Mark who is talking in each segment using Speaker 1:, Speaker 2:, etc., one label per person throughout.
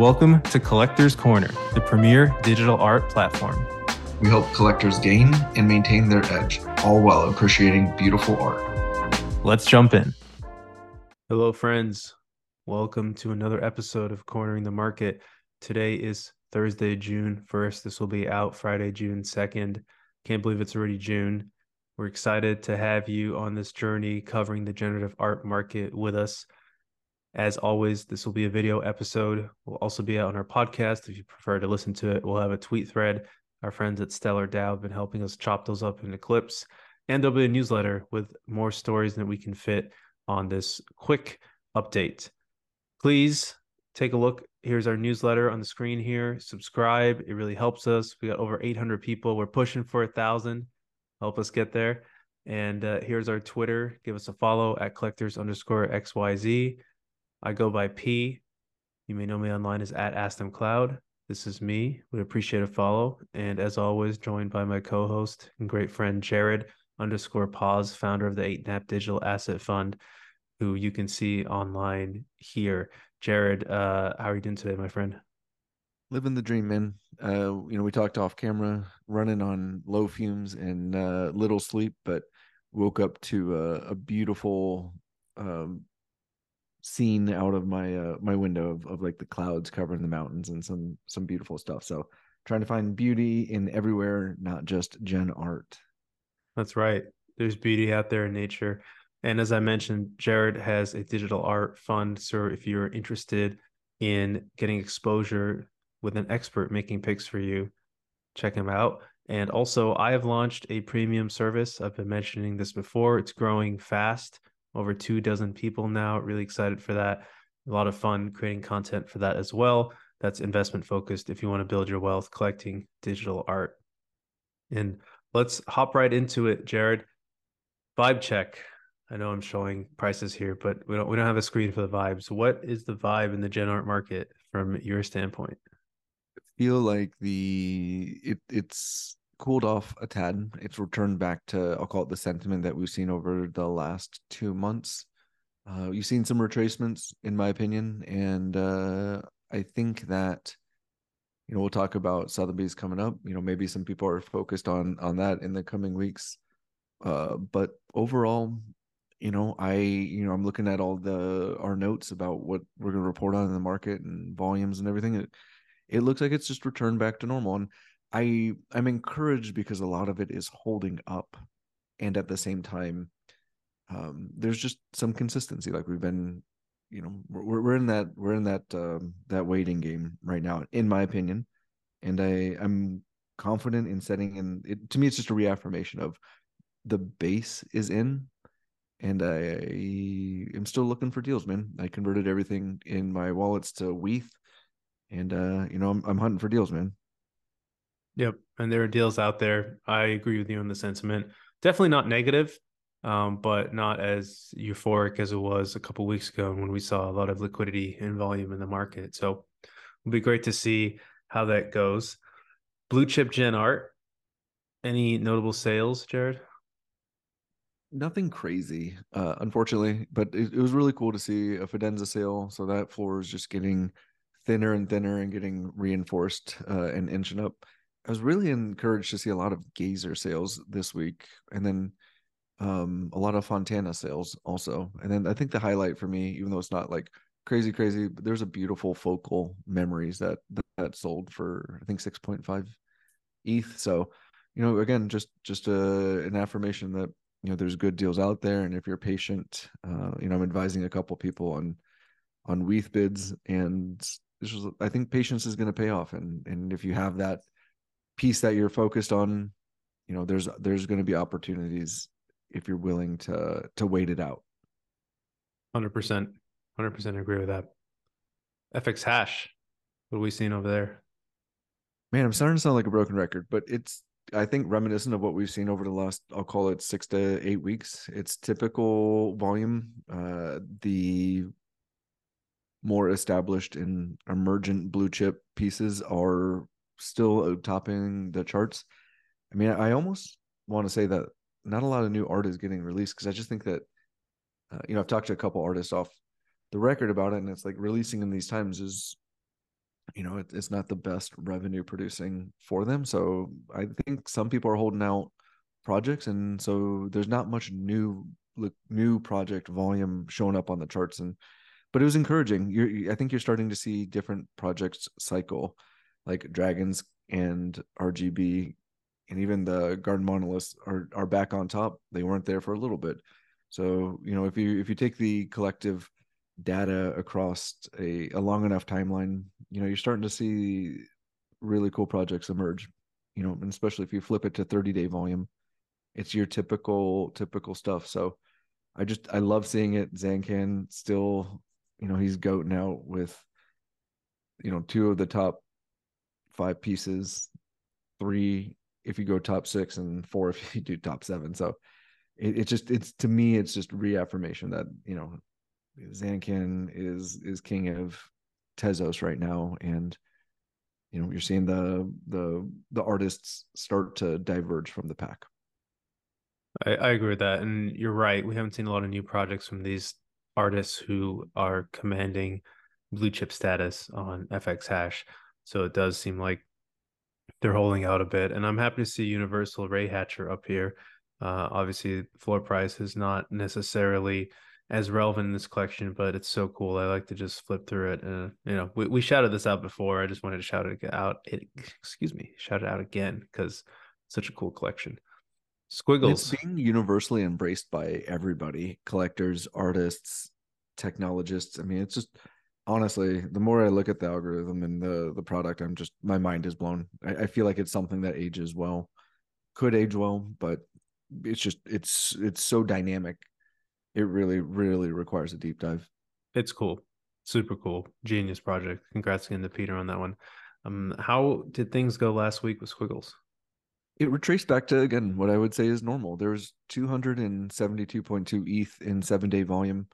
Speaker 1: Welcome to Collectors Corner, the premier digital art platform.
Speaker 2: We help collectors gain and maintain their edge, all while appreciating beautiful art.
Speaker 1: Let's jump in. Hello, friends. Welcome to another episode of Cornering the Market. Today is Thursday, June 1st. This will be out Friday, June 2nd. Can't believe it's already June. We're excited to have you on this journey covering the generative art market with us. As always, this will be a video episode. We'll also be out on our podcast. If you prefer to listen to it, we'll have a tweet thread. Our friends at Stellar DAO have been helping us chop those up into clips. And there'll be a newsletter with more stories that we can fit on this quick update. Please take a look. Here's our newsletter on the screen here. Subscribe. It really helps us. We got over 800 people. We're pushing for a thousand. Help us get there. And uh, here's our Twitter. Give us a follow at collectors underscore XYZ. I go by P. You may know me online as at Ask Them Cloud. This is me. Would appreciate a follow. And as always, joined by my co-host and great friend Jared underscore poz, founder of the 8NAP Digital Asset Fund, who you can see online here. Jared, uh, how are you doing today, my friend?
Speaker 3: Living the dream, man. Uh, you know, we talked off camera, running on low fumes and uh, little sleep, but woke up to a, a beautiful um, seen out of my uh my window of, of like the clouds covering the mountains and some some beautiful stuff. So trying to find beauty in everywhere not just gen art.
Speaker 1: That's right. There's beauty out there in nature. And as i mentioned jared has a digital art fund. So if you're interested in getting exposure with an expert making pics for you check him out. And also i have launched a premium service. I've been mentioning this before. It's growing fast over two dozen people now. Really excited for that. A lot of fun creating content for that as well. That's investment focused if you want to build your wealth collecting digital art. And let's hop right into it, Jared. Vibe check. I know I'm showing prices here, but we don't we don't have a screen for the vibes. What is the vibe in the gen art market from your standpoint?
Speaker 3: I feel like the it it's cooled off a tad. It's returned back to I'll call it the sentiment that we've seen over the last two months. Uh, you've seen some retracements, in my opinion, and uh, I think that you know we'll talk about Sotheby's coming up. You know, maybe some people are focused on on that in the coming weeks. Uh, but overall, you know, I you know I'm looking at all the our notes about what we're going to report on in the market and volumes and everything. It it looks like it's just returned back to normal and I I'm encouraged because a lot of it is holding up, and at the same time, um, there's just some consistency. Like we've been, you know, we're we're in that we're in that um, that waiting game right now, in my opinion, and I I'm confident in setting in. It, to me, it's just a reaffirmation of the base is in, and I am still looking for deals, man. I converted everything in my wallets to WETH, and uh, you know, I'm I'm hunting for deals, man.
Speaker 1: Yep. And there are deals out there. I agree with you on the sentiment. Definitely not negative, um, but not as euphoric as it was a couple weeks ago when we saw a lot of liquidity and volume in the market. So it'll be great to see how that goes. Blue chip gen art. Any notable sales, Jared?
Speaker 3: Nothing crazy, uh, unfortunately, but it, it was really cool to see a Fidenza sale. So that floor is just getting thinner and thinner and getting reinforced uh, and inching up. I was really encouraged to see a lot of Gazer sales this week, and then um, a lot of Fontana sales also. And then I think the highlight for me, even though it's not like crazy, crazy, but there's a beautiful focal memories that that sold for I think six point five ETH. So, you know, again, just just a, uh, an affirmation that you know there's good deals out there, and if you're patient, uh, you know, I'm advising a couple people on on WETH bids, and this was I think patience is going to pay off, and and if you have that piece that you're focused on you know there's there's going to be opportunities if you're willing to to wait it out.
Speaker 1: 100% 100% agree with that. Fx hash. What are we seeing over there?
Speaker 3: Man i'm starting to sound like a broken record but it's i think reminiscent of what we've seen over the last i'll call it six to eight weeks. It's typical volume uh the more established and emergent blue chip pieces are still topping the charts. I mean, I almost want to say that not a lot of new art is getting released because I just think that, uh, you know, I've talked to a couple artists off the record about it, and it's like releasing in these times is you know, it, it's not the best revenue producing for them. So I think some people are holding out projects, and so there's not much new look new project volume showing up on the charts. And but it was encouraging. You're, I think you're starting to see different projects cycle, like Dragons and RGB, and even the Garden Monoliths are are back on top. They weren't there for a little bit. So you know, if you if you take the collective data across a, a long enough timeline, you know, you're starting to see really cool projects emerge. You know, and especially if you flip it to 30 day volume, it's your typical typical stuff. So I just I love seeing it. Zancan still, you know, he's goating out with, you know, two of the top five pieces, three if you go top six, and four if you do top seven. So it, it just it's to me it's just reaffirmation that you know Zancan is is king of Tezos right now, and you know you're seeing the the the artists start to diverge from the pack.
Speaker 1: I, I agree with that, and you're right. We haven't seen a lot of new projects from these artists who are commanding blue chip status on FX Hash. So it does seem like they're holding out a bit, and I'm happy to see Universal Ray Hatcher up here. Uh, obviously, floor price is not necessarily as relevant in this collection, but it's so cool. I like to just flip through it. And you know, we, we shouted this out before. I just wanted to shout it out. It, excuse me, shout it out again because such a cool collection. Squiggles.
Speaker 3: It's being universally embraced by everybody, collectors, artists, technologists. I mean, it's just honestly, the more I look at the algorithm and the the product, I'm just my mind is blown. I, I feel like it's something that ages well, could age well, but it's just it's it's so dynamic it really, really requires a deep dive.
Speaker 1: It's cool. Super cool. Genius project. Congrats again to Peter on that one. Um, how did things go last week with Squiggles?
Speaker 3: It retraced back to again what I would say is normal. There's 272.2 ETH in seven day volume,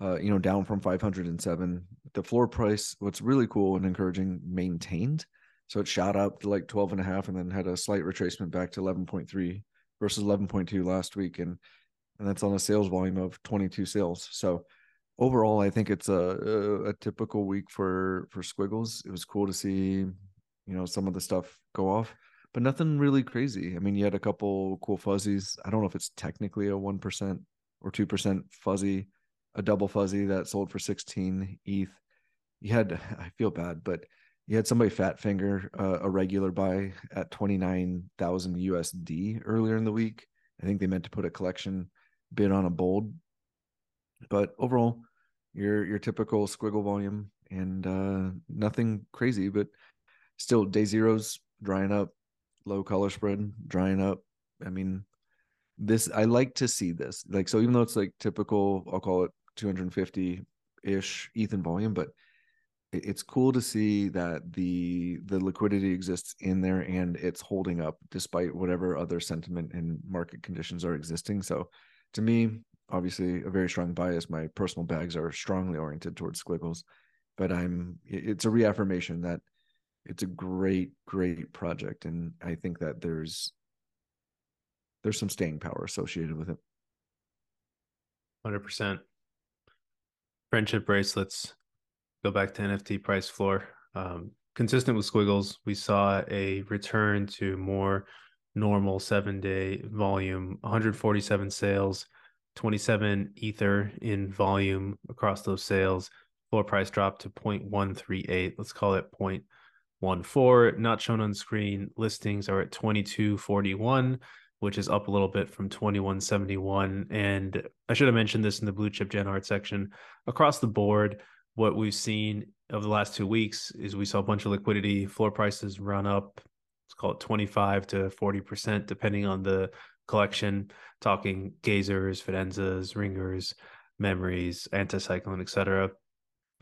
Speaker 3: uh, you know, down from 507. The floor price, what's really cool and encouraging, maintained. So it shot up to like 12 and a half and then had a slight retracement back to 11.3 versus 11.2 last week. And and that's on a sales volume of 22 sales. So overall, I think it's a, a, a typical week for for Squiggles. It was cool to see, you know, some of the stuff go off, but nothing really crazy. I mean, you had a couple cool fuzzies. I don't know if it's technically a one percent or two percent fuzzy, a double fuzzy that sold for 16 ETH. You had, I feel bad, but you had somebody fat finger uh, a regular buy at 29,000 USD earlier in the week. I think they meant to put a collection bid on a bold. But overall, your your typical squiggle volume and uh, nothing crazy, but still day zeros drying up, low color spread drying up. I mean, this I like to see this. Like so, even though it's like typical, I'll call it 250 ish Ethan volume, but it's cool to see that the the liquidity exists in there and it's holding up despite whatever other sentiment and market conditions are existing. So to me, obviously a very strong bias. My personal bags are strongly oriented towards squiggles, but I'm it's a reaffirmation that it's a great, great project. And I think that there's there's some staying power associated with it.
Speaker 1: Hundred percent. Friendship bracelets. Go back to NFT price floor. Um, consistent with squiggles, we saw a return to more normal seven day volume 147 sales 27 ether in volume across those sales floor price dropped to 0.138 let's call it 0.14 not shown on screen listings are at 2241 which is up a little bit from 2171 and i should have mentioned this in the blue chip gen art section across the board what we've seen over the last two weeks is we saw a bunch of liquidity floor prices run up let's call it 25 to 40%, depending on the collection, talking gazers, fidenzas, ringers, memories, anticyclone, etc.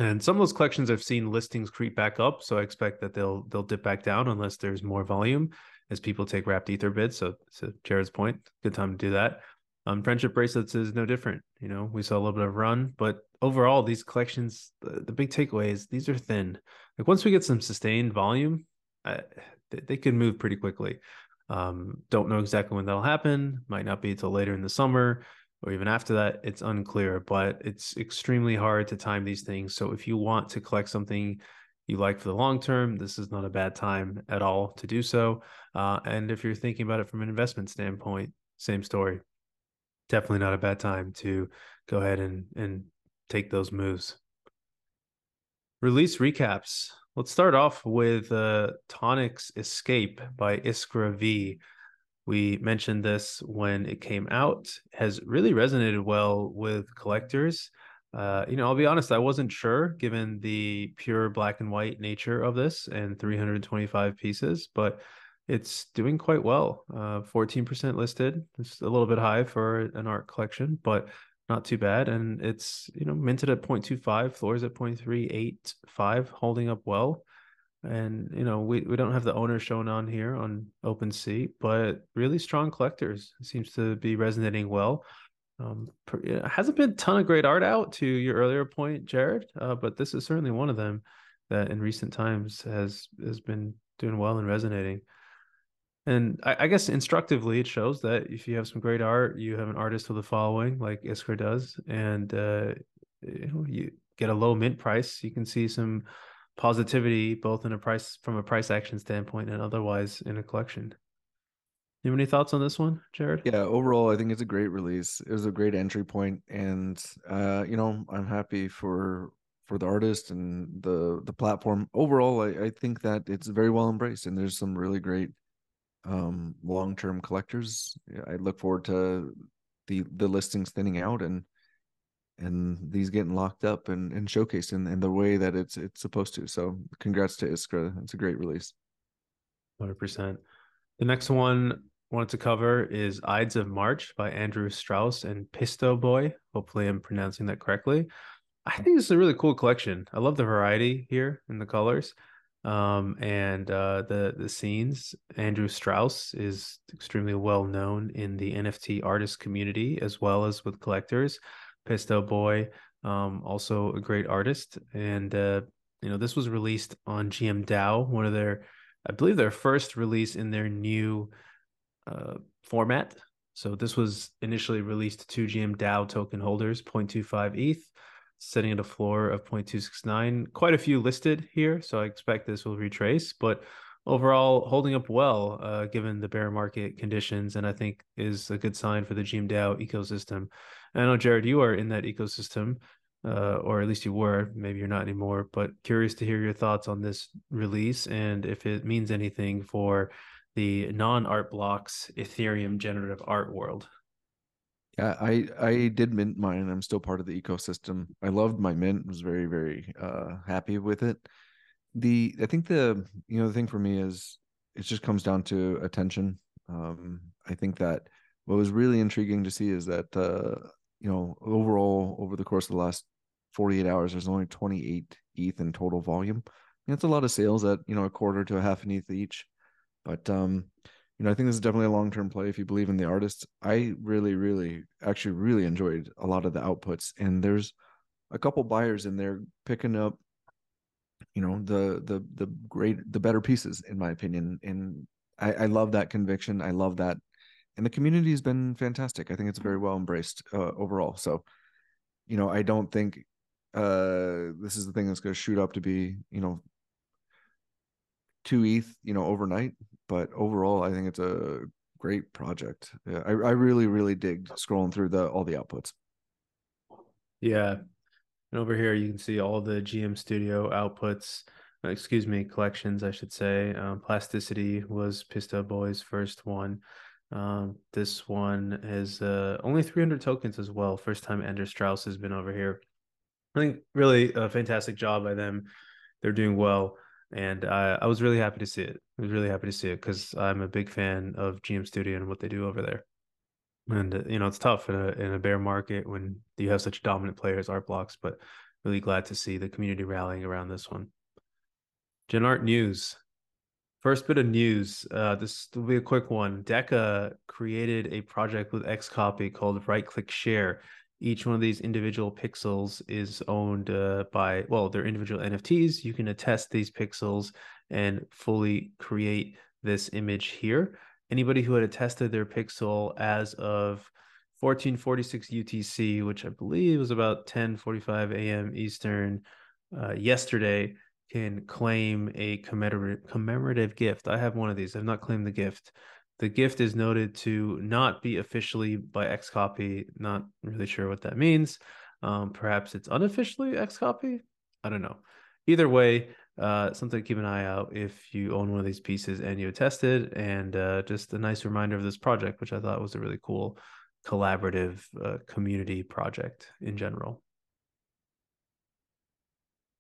Speaker 1: And some of those collections I've seen listings creep back up. So I expect that they'll they'll dip back down unless there's more volume as people take wrapped ether bids. So to Jared's point, good time to do that. Um, friendship bracelets is no different. You know, we saw a little bit of run, but overall, these collections, the, the big takeaway is these are thin. Like once we get some sustained volume, I, they could move pretty quickly. Um, don't know exactly when that'll happen. Might not be until later in the summer or even after that. It's unclear, but it's extremely hard to time these things. So if you want to collect something you like for the long term, this is not a bad time at all to do so. Uh, and if you're thinking about it from an investment standpoint, same story. Definitely not a bad time to go ahead and and take those moves. Release recaps. Let's start off with uh, Tonic's Escape by Iskra V. We mentioned this when it came out, has really resonated well with collectors. Uh, you know, I'll be honest, I wasn't sure given the pure black and white nature of this and 325 pieces, but it's doing quite well. Uh, 14% listed. It's a little bit high for an art collection, but not too bad. And it's, you know, minted at 0.25, floors at 0.385, holding up well. And, you know, we, we don't have the owner shown on here on OpenSea, but really strong collectors. It seems to be resonating well. Um, hasn't been a ton of great art out to your earlier point, Jared, uh, but this is certainly one of them that in recent times has has been doing well and resonating. And I, I, guess instructively, it shows that if you have some great art, you have an artist with a following like Iskra does, and uh, you you get a low mint price. You can see some positivity both in a price from a price action standpoint and otherwise in a collection. You have any thoughts on this one, Jared?
Speaker 3: Yeah, overall, I think it's a great release. It was a great entry point, and uh, you know, I'm happy for for the artist and the the platform. Overall, I, I think that it's very well embraced, and there's some really great um, long term collectors. I look forward to the the listings thinning out and and these getting locked up and, and showcased in, in the way that it's it's supposed to. So congrats to Iskra. It's a great release.
Speaker 1: Hundred percent. The next one wanted to cover is Ides of March by Andrew Strauss and Pisto Boy. Hopefully, I'm pronouncing that correctly. I think this is a really cool collection. I love the variety here in the colors um, and uh, the the scenes. Andrew Strauss is extremely well known in the NFT artist community as well as with collectors. Pisto Boy, um, also a great artist, and uh, you know this was released on GM DAO, one of their, I believe, their first release in their new uh, format. So this was initially released to GM DAO token holders, 0.25 ETH, setting at a floor of 0.269. Quite a few listed here, so I expect this will retrace, but overall holding up well uh, given the bear market conditions, and I think is a good sign for the GM DAO ecosystem. And I know Jared, you are in that ecosystem. Uh, or at least you were. Maybe you're not anymore. But curious to hear your thoughts on this release and if it means anything for the non-art blocks Ethereum generative art world.
Speaker 3: Yeah, I I did mint mine. I'm still part of the ecosystem. I loved my mint. Was very very uh, happy with it. The I think the you know the thing for me is it just comes down to attention. Um, I think that what was really intriguing to see is that uh, you know overall over the course of the last 48 hours, there's only 28 ETH in total volume. That's a lot of sales at you know a quarter to a half an ETH each. But um, you know, I think this is definitely a long term play if you believe in the artist. I really, really, actually, really enjoyed a lot of the outputs, and there's a couple buyers in there picking up, you know, the the the great, the better pieces, in my opinion. And I, I love that conviction. I love that, and the community has been fantastic. I think it's very well embraced uh, overall. So, you know, I don't think uh this is the thing that's going to shoot up to be, you know, two ETH, you know, overnight but overall, I think it's a great project. Yeah, I, I really, really dig scrolling through the all the outputs.
Speaker 1: Yeah. And over here, you can see all the GM Studio outputs, uh, excuse me, collections, I should say. Um, Plasticity was Pisto Boy's first one. Um, this one is uh, only 300 tokens as well. First time Andrew Strauss has been over here. I think really a fantastic job by them. They're doing well and I, I was really happy to see it. I was really happy to see it because I'm a big fan of GM Studio and what they do over there. And uh, you know, it's tough in a in a bear market when you have such dominant players, art blocks. But really glad to see the community rallying around this one. Gen Art news. First bit of news. Uh, this will be a quick one. Deca created a project with Xcopy called Right Click Share each one of these individual pixels is owned uh, by well they're individual nfts you can attest these pixels and fully create this image here anybody who had attested their pixel as of 1446 utc which i believe was about 10:45 a.m eastern uh, yesterday can claim a commemorative commemorative gift. I have one of these. I've not claimed the gift. The gift is noted to not be officially by X copy. Not really sure what that means. Um, perhaps it's unofficially X copy. I don't know. Either way, uh, something to keep an eye out if you own one of these pieces and you tested. And uh, just a nice reminder of this project, which I thought was a really cool collaborative uh, community project in general.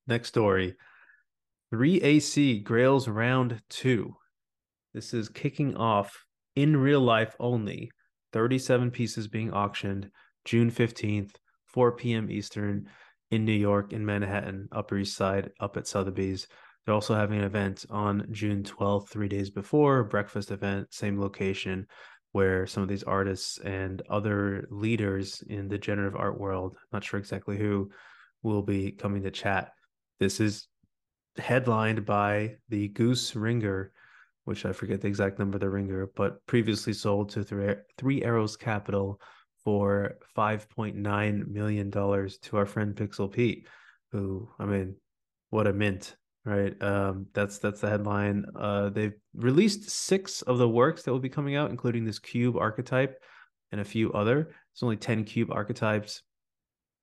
Speaker 1: Next story 3AC Grails Round 2. This is kicking off in real life only. 37 pieces being auctioned June 15th, 4 p.m. Eastern in New York, in Manhattan, Upper East Side, up at Sotheby's. They're also having an event on June 12th, three days before, breakfast event, same location, where some of these artists and other leaders in the generative art world, not sure exactly who, will be coming to chat. This is headlined by the Goose Ringer, which I forget the exact number of the ringer, but previously sold to Three, Arrows Capital for $5.9 million to our friend Pixel Pete, who, I mean, what a mint, right? Um, that's that's the headline. Uh, they've released six of the works that will be coming out, including this cube archetype and a few other. It's only 10 cube archetypes.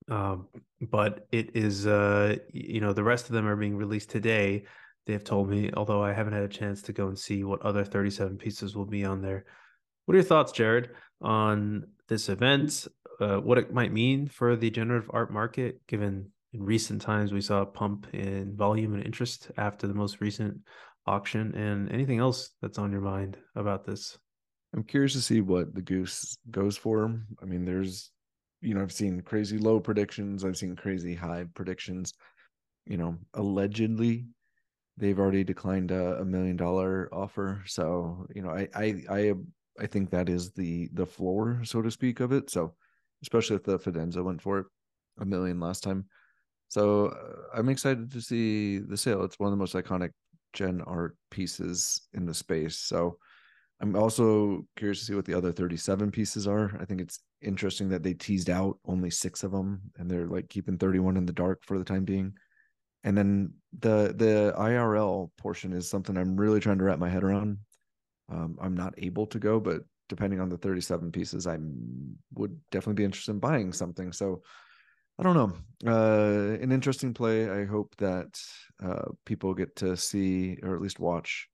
Speaker 1: Um, but it is uh you know the rest of them are being released today they've told me although i haven't had a chance to go and see what other 37 pieces will be on there what are your thoughts jared on this event, uh, what it might mean for the generative art market, given in recent times we saw a pump in volume and interest after the most recent auction, and anything else that's on your mind about this?
Speaker 3: I'm curious to see what the goose goes for. I mean, there's, you know, I've seen crazy low predictions, I've seen crazy high predictions. You know, allegedly, they've already declined a, a million dollar offer. So, you know, I I I I think that is the the floor, so to speak, of it. So, especially if the Fidenza went for a million last time. So uh, I'm excited to see the sale. It's one of the most iconic gen art pieces in the space. So I'm also curious to see what the other 37 pieces are. I think it's interesting that they teased out only six of them and they're like keeping 31 in the dark for the time being. And then the the IRL portion is something I'm really trying to wrap my head around um, I'm not able to go, but depending on the 37 pieces, I would definitely be interested in buying something. So I don't know. Uh, an interesting play. I hope that uh, people get to see or at least watch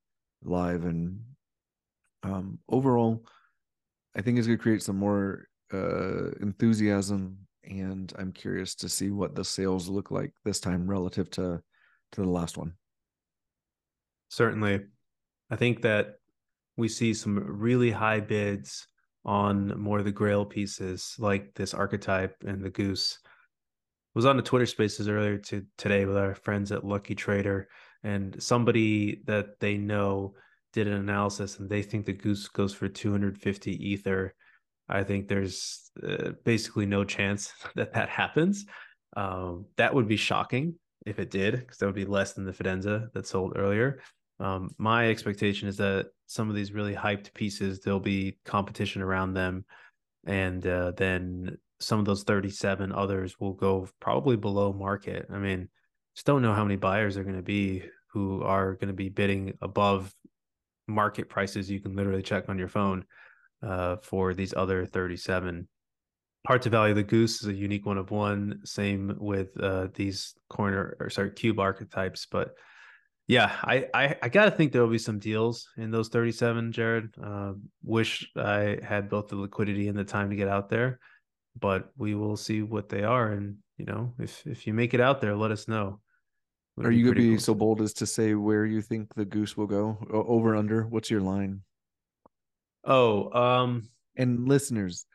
Speaker 3: live. And um, overall, I think it's going to create some more uh, enthusiasm. And I'm curious to see what the sales look like this time relative to to the last one.
Speaker 1: Certainly, I think that we see some really high bids on more of the grail pieces like this archetype and the goose. Was on the twitter spaces earlier to today with our friends at lucky trader and somebody that they know did an analysis and they think the goose goes for 250 ether i think there's uh, basically no chance that that happens um, that would be shocking if it did because that would be less than the fidenza that sold earlier um, my expectation is that some of these really hyped pieces, there'll be competition around them, and uh, then some of those 37 others will go probably below market. I mean, just don't know how many buyers are going to be who are going to be bidding above market prices. You can literally check on your phone uh, for these other 37. Hard to value the goose is a unique one of one. Same with uh, these corner or sorry cube archetypes, but yeah, I, I, I gotta think there will be some deals in those 37, Jared. Uh, wish I had both the liquidity and the time to get out there, but we will see what they are. And you know, if if you make it out there, let us know.
Speaker 3: Are you gonna be cool. so bold as to say where you think the goose will go? Over under? What's your line?
Speaker 1: Oh, um,
Speaker 3: and listeners,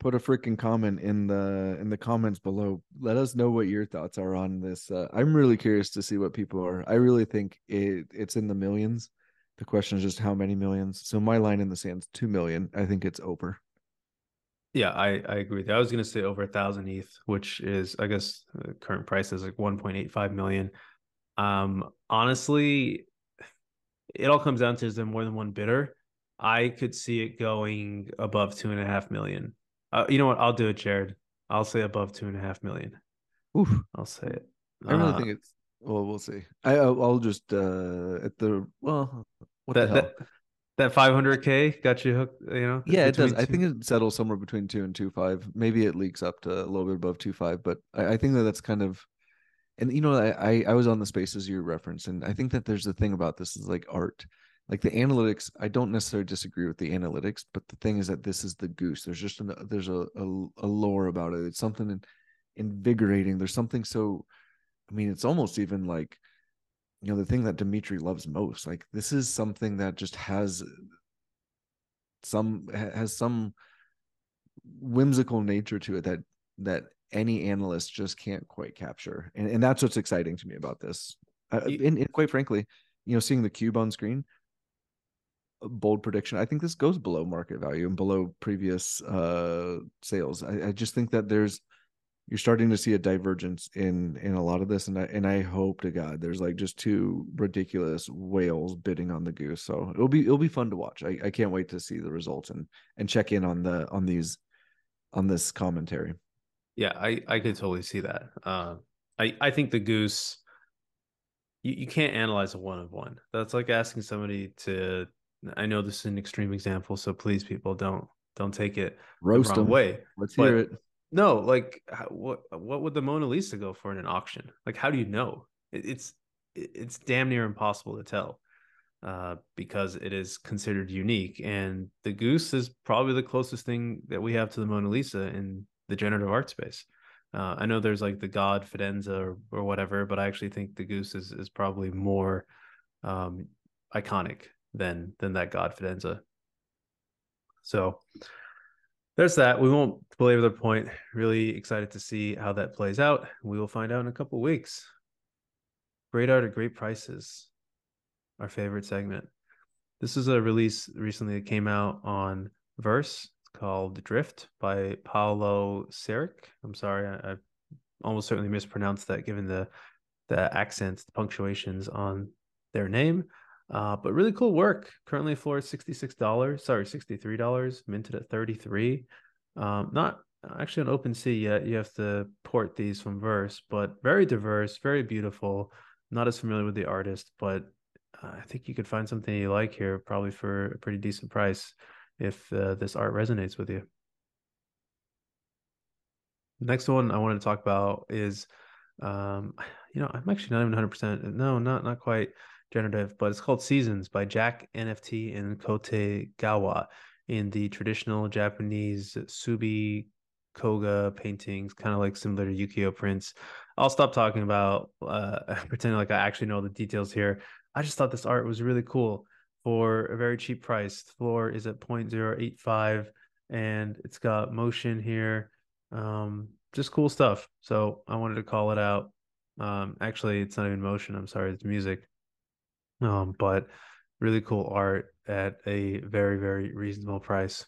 Speaker 3: put a freaking comment in the in the comments below. Let us know what your thoughts are on this uh, i'm really curious to see what people are i really think it it's in the millions. The question is just how many millions. So my line in the sand's 2 million. I think it's over.
Speaker 1: Yeah i i agree with you. i was going to say over a thousand eth which is i guess current price is like 1.85 million. Um honestly it all comes down to is there more than one bidder i could see it going above two and a half million uh, you know what? I'll do it, Jared. I'll say above two and a half million.
Speaker 3: Oof.
Speaker 1: I'll say it.
Speaker 3: I really uh, think it's well, we'll see. I I'll just uh at the well, what that, the hell?
Speaker 1: That, that 500k got you hooked, you know?
Speaker 3: Yeah, it does. Two... I think it settles somewhere between two and two five. Maybe it leaks up to a little bit above two five, but I, I think that that's kind of, and you know, I I was on the spaces you referenced, and I think that there's the thing about this is like art like the analytics i don't necessarily disagree with the analytics but the thing is that this is the goose. There's just an, there's a, a, a lore about it. It's something invigorating. There's something so i mean it's almost even like you know the thing that dimitri loves most like this is something that just has some has some whimsical nature to it that that any analyst just can't quite capture. And, and that's what's exciting to me about this. Uh, and, and quite frankly you know seeing the cube on screen bold prediction. I think this goes below market value and below previous uh, sales. I, I, just think that there's you're starting to see a divergence in in a lot of this, and I and I hope to God there's like just two ridiculous whales bidding on the goose. So it'll be it'll be fun to watch. I, I can't wait to see the results and and check in on the on these on this commentary.
Speaker 1: Yeah, I I could totally see that. Uh, I I think the goose you, you can't analyze a one of one. That's like asking somebody to I know this is an extreme example, so please, people, don't don't take it
Speaker 3: roast them. way.
Speaker 1: Let's but hear it. No, like what what would the Mona Lisa go for in an auction? Like, how do you know? It, it's it's damn near impossible to tell uh, because it is considered unique. And the goose is probably the closest thing that we have to the Mona Lisa in the generative art space. Uh, I know there's like the God Fidenza or, or whatever, but I actually think the goose is is probably more um, iconic than than that God Fidenza. So there's that. We won't belabor the point. Really excited to see how that plays out. We will find out in a couple weeks. Great art at great prices. Our favorite segment. This is a release recently that came out on Verse. It's called Drift by Paolo Saric. I'm sorry, I, I almost certainly mispronounced that given the the accents, the punctuations on their name. Uh, but really cool work. Currently floor is $66. Sorry, $63, minted at 33. Um, not actually on OpenSea yet. You have to port these from Verse, but very diverse, very beautiful. Not as familiar with the artist, but uh, I think you could find something you like here, probably for a pretty decent price if uh, this art resonates with you. Next one I wanted to talk about is, um, you know, I'm actually not even 100%. No, not not quite generative, but it's called Seasons by Jack NFT and Kote Gawa in the traditional Japanese Subi Koga paintings, kind of like similar to ukiyo prints. I'll stop talking about uh, pretending like I actually know the details here. I just thought this art was really cool for a very cheap price. The floor is at 0.085 and it's got motion here. Um, just cool stuff. So I wanted to call it out. Um, actually, it's not even motion. I'm sorry, it's music. Um, but really cool art at a very, very reasonable price.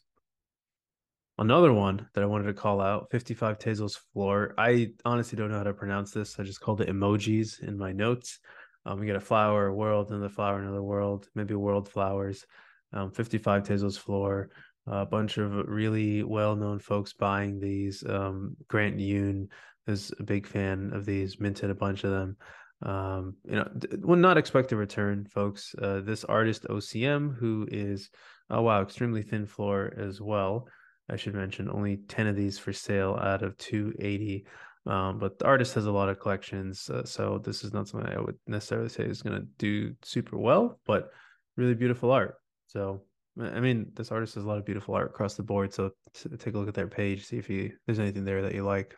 Speaker 1: Another one that I wanted to call out 55 Tezos Floor. I honestly don't know how to pronounce this. I just called it emojis in my notes. Um, we get a flower, a world, another flower, another world, maybe world flowers. Um, 55 Tezos Floor. A bunch of really well known folks buying these. Um, Grant Yun is a big fan of these, minted a bunch of them um you know will not expect a return folks. Uh this artist ocm who is oh wow extremely thin floor as well. I should mention only 10 of these for sale out of 280 um but the artist has a lot of collections uh, so this is not something i would necessarily say is going to do super well but really beautiful art. So i mean this artist has a lot of beautiful art across the board so take a look at their page see if you there's anything there that you like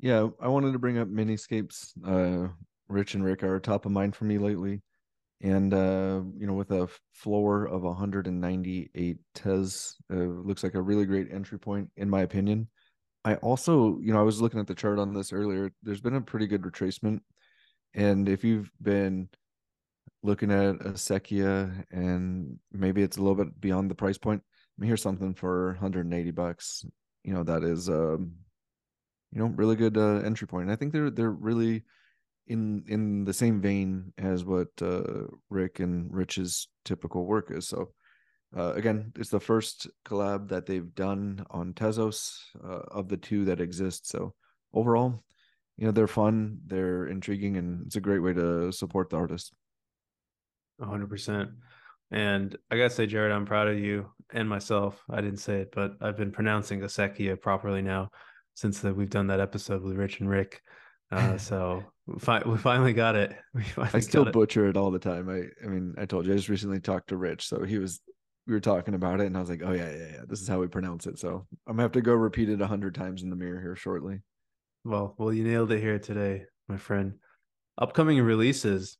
Speaker 3: Yeah, I wanted to bring up Miniscapes. Uh, Rich and Rick are top of mind for me lately, and uh, you know, with a floor of 198 tes, uh, looks like a really great entry point in my opinion. I also, you know, I was looking at the chart on this earlier. There's been a pretty good retracement, and if you've been looking at Acequia and maybe it's a little bit beyond the price point, I mean, here's something for 180 bucks. You know, that is um you know, really good uh, entry point. And I think they're they're really in in the same vein as what uh, Rick and Rich's typical work is. So uh, again, it's the first collab that they've done on Tezos uh, of the two that exist. So overall, you know they're fun, they're intriguing, and it's a great way to support the artist.
Speaker 1: hundred percent. And I gotta say, Jared, I'm proud of you and myself. I didn't say it, but I've been pronouncing Acequia properly now since that we've done that episode with Rich and Rick. Uh, so we, fi- we finally got it. We finally
Speaker 3: I still
Speaker 1: got it.
Speaker 3: butcher it all the time. I I mean, I told you I just recently talked to Rich, so he was we were talking about it, and I was like, oh yeah, yeah, yeah, this is how we pronounce it. So I'm gonna have to go repeat it a hundred times in the mirror here shortly.
Speaker 1: Well, well, you nailed it here today, my friend. Upcoming releases.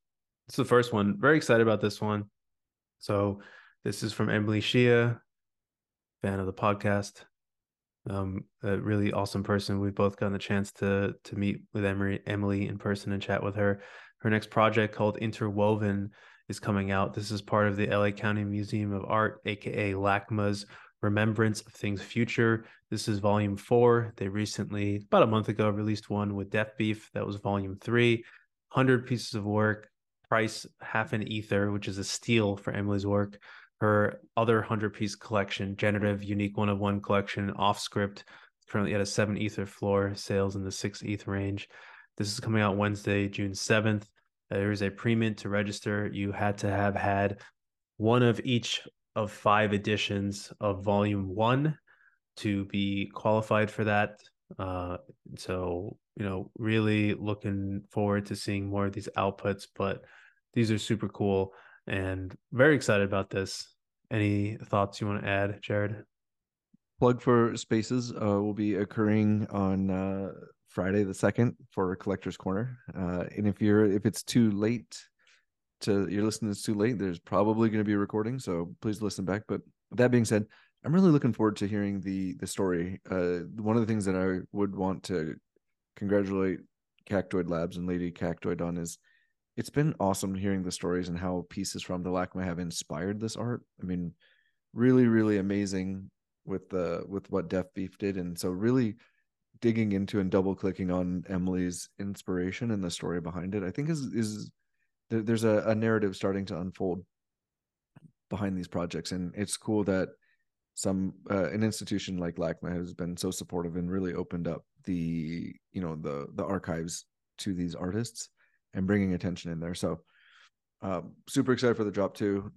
Speaker 1: It's the first one. Very excited about this one. So this is from Emily Xie, fan of the podcast. Um, a really awesome person. We've both gotten the chance to to meet with Emily Emily in person and chat with her. Her next project called Interwoven is coming out. This is part of the LA County Museum of Art, aka LACMA's Remembrance of Things Future. This is volume four. They recently, about a month ago, released one with Deafbeef. That was volume three. 100 pieces of work, price half an ether, which is a steal for Emily's work. Her other 100 piece collection, Generative Unique One of One collection, off script, currently at a seven ether floor, sales in the six ETH range. This is coming out Wednesday, June 7th. There is a pre-mint to register. You had to have had one of each of five editions of volume one to be qualified for that. Uh, so, you know, really looking forward to seeing more of these outputs, but these are super cool and very excited about this. Any thoughts you want to add, Jared?
Speaker 3: Plug for spaces uh, will be occurring on uh, Friday the second for Collector's Corner. Uh, and if you're if it's too late to you're listening it's too late, there's probably going to be a recording. So please listen back. But that being said, I'm really looking forward to hearing the the story. Uh, one of the things that I would want to congratulate Cactoid Labs and Lady Cactoid on is it's been awesome hearing the stories and how pieces from the LACMA have inspired this art. I mean, really, really amazing with the with what Deafbeef did, and so really digging into and double clicking on Emily's inspiration and the story behind it, I think is is there, there's a, a narrative starting to unfold behind these projects, and it's cool that some uh, an institution like LACMA has been so supportive and really opened up the you know the the archives to these artists and bringing attention in there. So um, super excited for the drop too.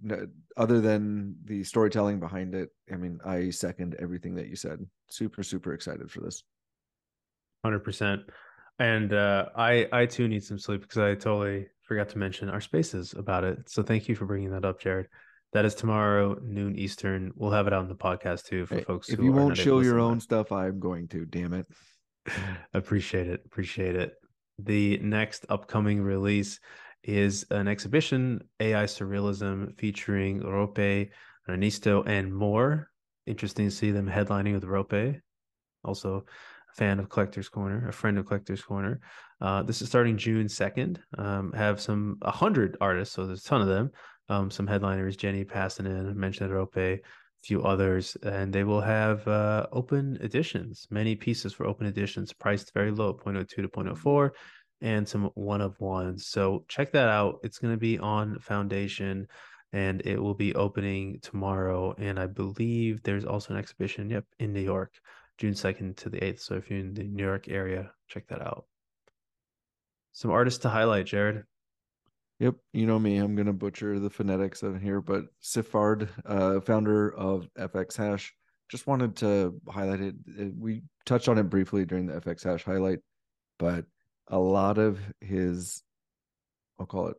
Speaker 3: Other than the storytelling behind it, I mean, I second everything that you said. Super, super excited for this.
Speaker 1: Hundred percent. And uh, I, I too need some sleep because I totally forgot to mention our spaces about it. So thank you for bringing that up, Jared. That is tomorrow noon Eastern. We'll have it on the podcast too for hey, folks.
Speaker 3: If you won't show your own stuff, I'm going to. Damn it.
Speaker 1: Appreciate it. Appreciate it. The next upcoming release is an exhibition, AI Surrealism, featuring Rope, Ernesto, and more. Interesting to see them headlining with Rope. Also, a fan of Collector's Corner, a friend of Collector's Corner. Uh, this is starting June 2nd. Um, have some 100 artists, so there's a ton of them. Um, some headliners, Jenny Passanen, mentioned Rope, few others, and they will have uh, open editions, many pieces for open editions, priced very low, 0.02 to 0.04, and some one of ones. So check that out. It's going to be on Foundation and it will be opening tomorrow. And I believe there's also an exhibition, yep, in New York, June 2nd to the 8th. So if you're in the New York area, check that out. Some artists to highlight, Jared.
Speaker 3: Yep, you know me. I'm gonna butcher the phonetics of here, but ciphrd, uh, founder of FX Hash, just wanted to highlight it. We touched on it briefly during the FX Hash highlight, but a lot of his, I'll call it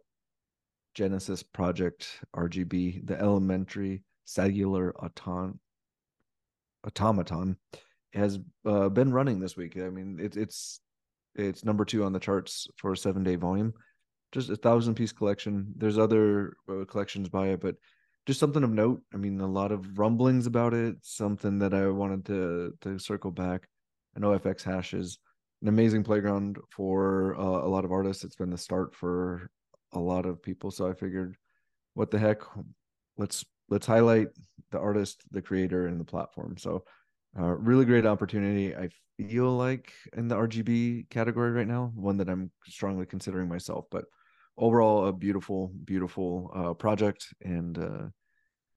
Speaker 3: Genesis Project RGB, the elementary cellular auton- automaton, has uh, been running this week. I mean, it, it's it's number two on the charts for seven day volume just a thousand piece collection. There's other uh, collections by it, but just something of note. I mean, a lot of rumblings about it. Something that I wanted to to circle back. I know FX Hash is an amazing playground for uh, a lot of artists. It's been the start for a lot of people. So I figured, what the heck? Let's let's highlight the artist, the creator, and the platform. So, uh, really great opportunity. I feel like in the RGB category right now, one that I'm strongly considering myself, but overall a beautiful beautiful uh, project and uh,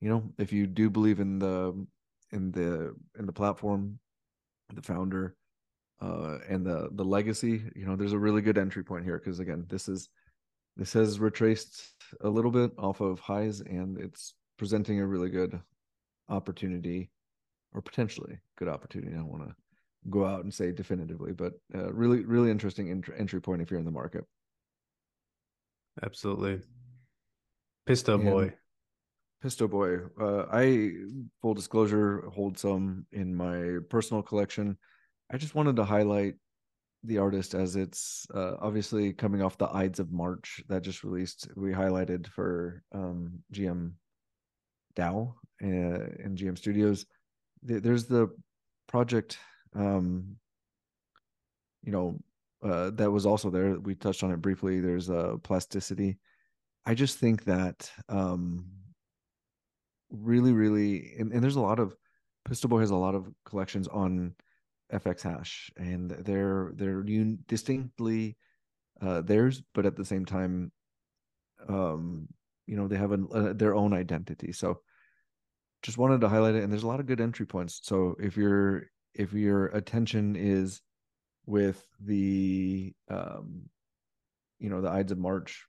Speaker 3: you know if you do believe in the in the in the platform the founder uh, and the the legacy, you know, there's a really good entry point here because again, this is this has retraced a little bit off of highs, and it's presenting a really good opportunity, or potentially good opportunity. I don't want to go out and say definitively, but uh, really, really interesting ent- entry point if you're in the market.
Speaker 1: Absolutely. Pisto and boy.
Speaker 3: Pisto boy. Uh, I full disclosure hold some in my personal collection. I just wanted to highlight the artist as it's uh, obviously coming off the Ides of March that just released. We highlighted for um, GM DAO uh, and GM Studios. There's the project, um, you know, uh, that was also there. We touched on it briefly. There's a uh, plasticity. I just think that um, really, really, and, and there's a lot of Pistol Boy has a lot of collections on fxhash, and they're they're un- distinctly uh, theirs, but at the same time, um, you know, they have a, a, their own identity. So, just wanted to highlight it. And there's a lot of good entry points. So if your if your attention is with the um, you know the Ides of March,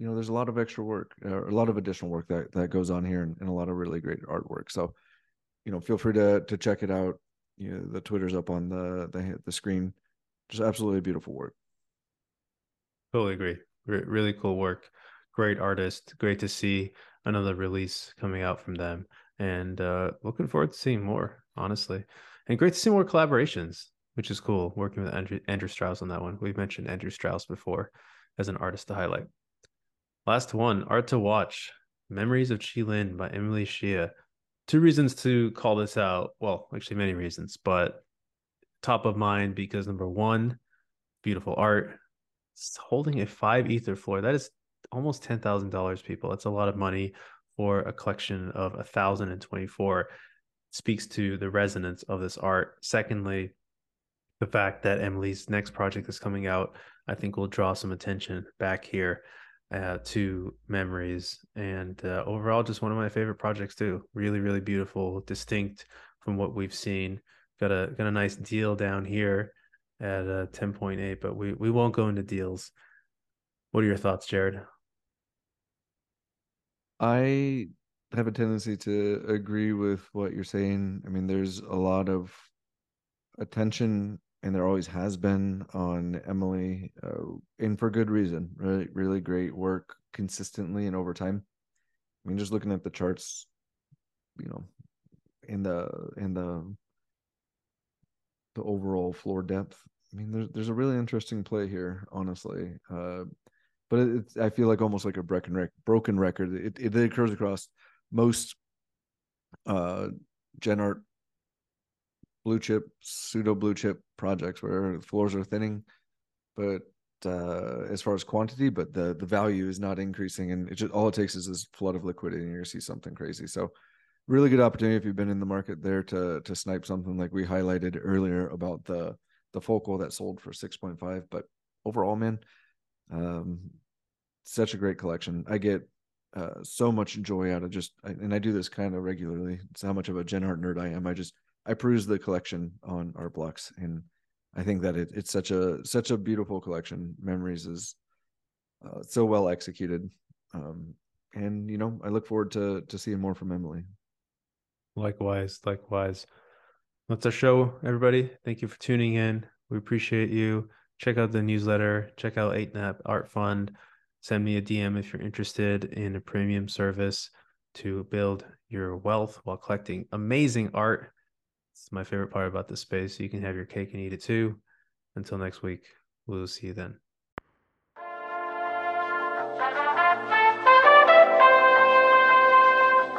Speaker 3: you know, there's a lot of extra work, uh, a lot of additional work that that goes on here, and, and a lot of really great artwork. So, you know, feel free to to check it out. You know the twitter's up on the the, the screen. Just absolutely beautiful work.
Speaker 1: Totally agree. Re- really cool work. Great artist. Great to see another release coming out from them. And uh looking forward to seeing more honestly. And great to see more collaborations which is cool working with andrew, andrew strauss on that one we've mentioned andrew strauss before as an artist to highlight last one art to watch memories of Qilin by emily xie two reasons to call this out. Well, actually, many reasons, but top of mind because number one, beautiful art. It's holding a five ether floor. That is almost ten thousand dollars. People, that's a lot of money for a collection of a thousand and twenty-four. Speaks to the resonance of this art. Secondly, the fact that Emily's next project is coming out, I think will draw some attention back here uh, to memories. And uh, overall just one of my favorite projects too. Really really beautiful distinct from what we've seen. Got a got a nice deal down here at uh, 10.8 but we we won't go into deals. What are your thoughts jared?
Speaker 3: I have a tendency to agree with what you're saying. I mean there's a lot of attention and there always has been on Emily, uh, and for good reason. Really, really great work consistently and over time. I mean, just looking at the charts, you know, in the in the the overall floor depth. I mean, there's there's a really interesting play here, honestly. Uh, but it, I feel like almost like a broken rec- broken record. It, it, it occurs across most uh gen art blue chip, pseudo blue chip projects where the floors are thinning, but uh, as far as quantity, but the the value is not increasing, and it just all it takes is this flood of liquidity, and you're gonna see something crazy. So, really good opportunity if you've been in the market there to to snipe something like we highlighted earlier about the the focal that sold for six point five. But overall, man, um, such a great collection. I get uh, so much joy out of just, and I do this kind of regularly. It's how much of a Gen Art nerd I am. I just I perused the collection on Art Blocks, and I think that it, it's such a such a beautiful collection. Memories is uh, so well executed, um, and you know I look forward to to seeing more from Emily.
Speaker 1: Likewise, likewise. That's our show, everybody. Thank you for tuning in. We appreciate you. Check out the newsletter. Check out 8NAP Art Fund. Send me a DM if you're interested in a premium service to build your wealth while collecting amazing art it's my favorite part about this space. You can have your cake and eat it too. Until next week, we'll see you then.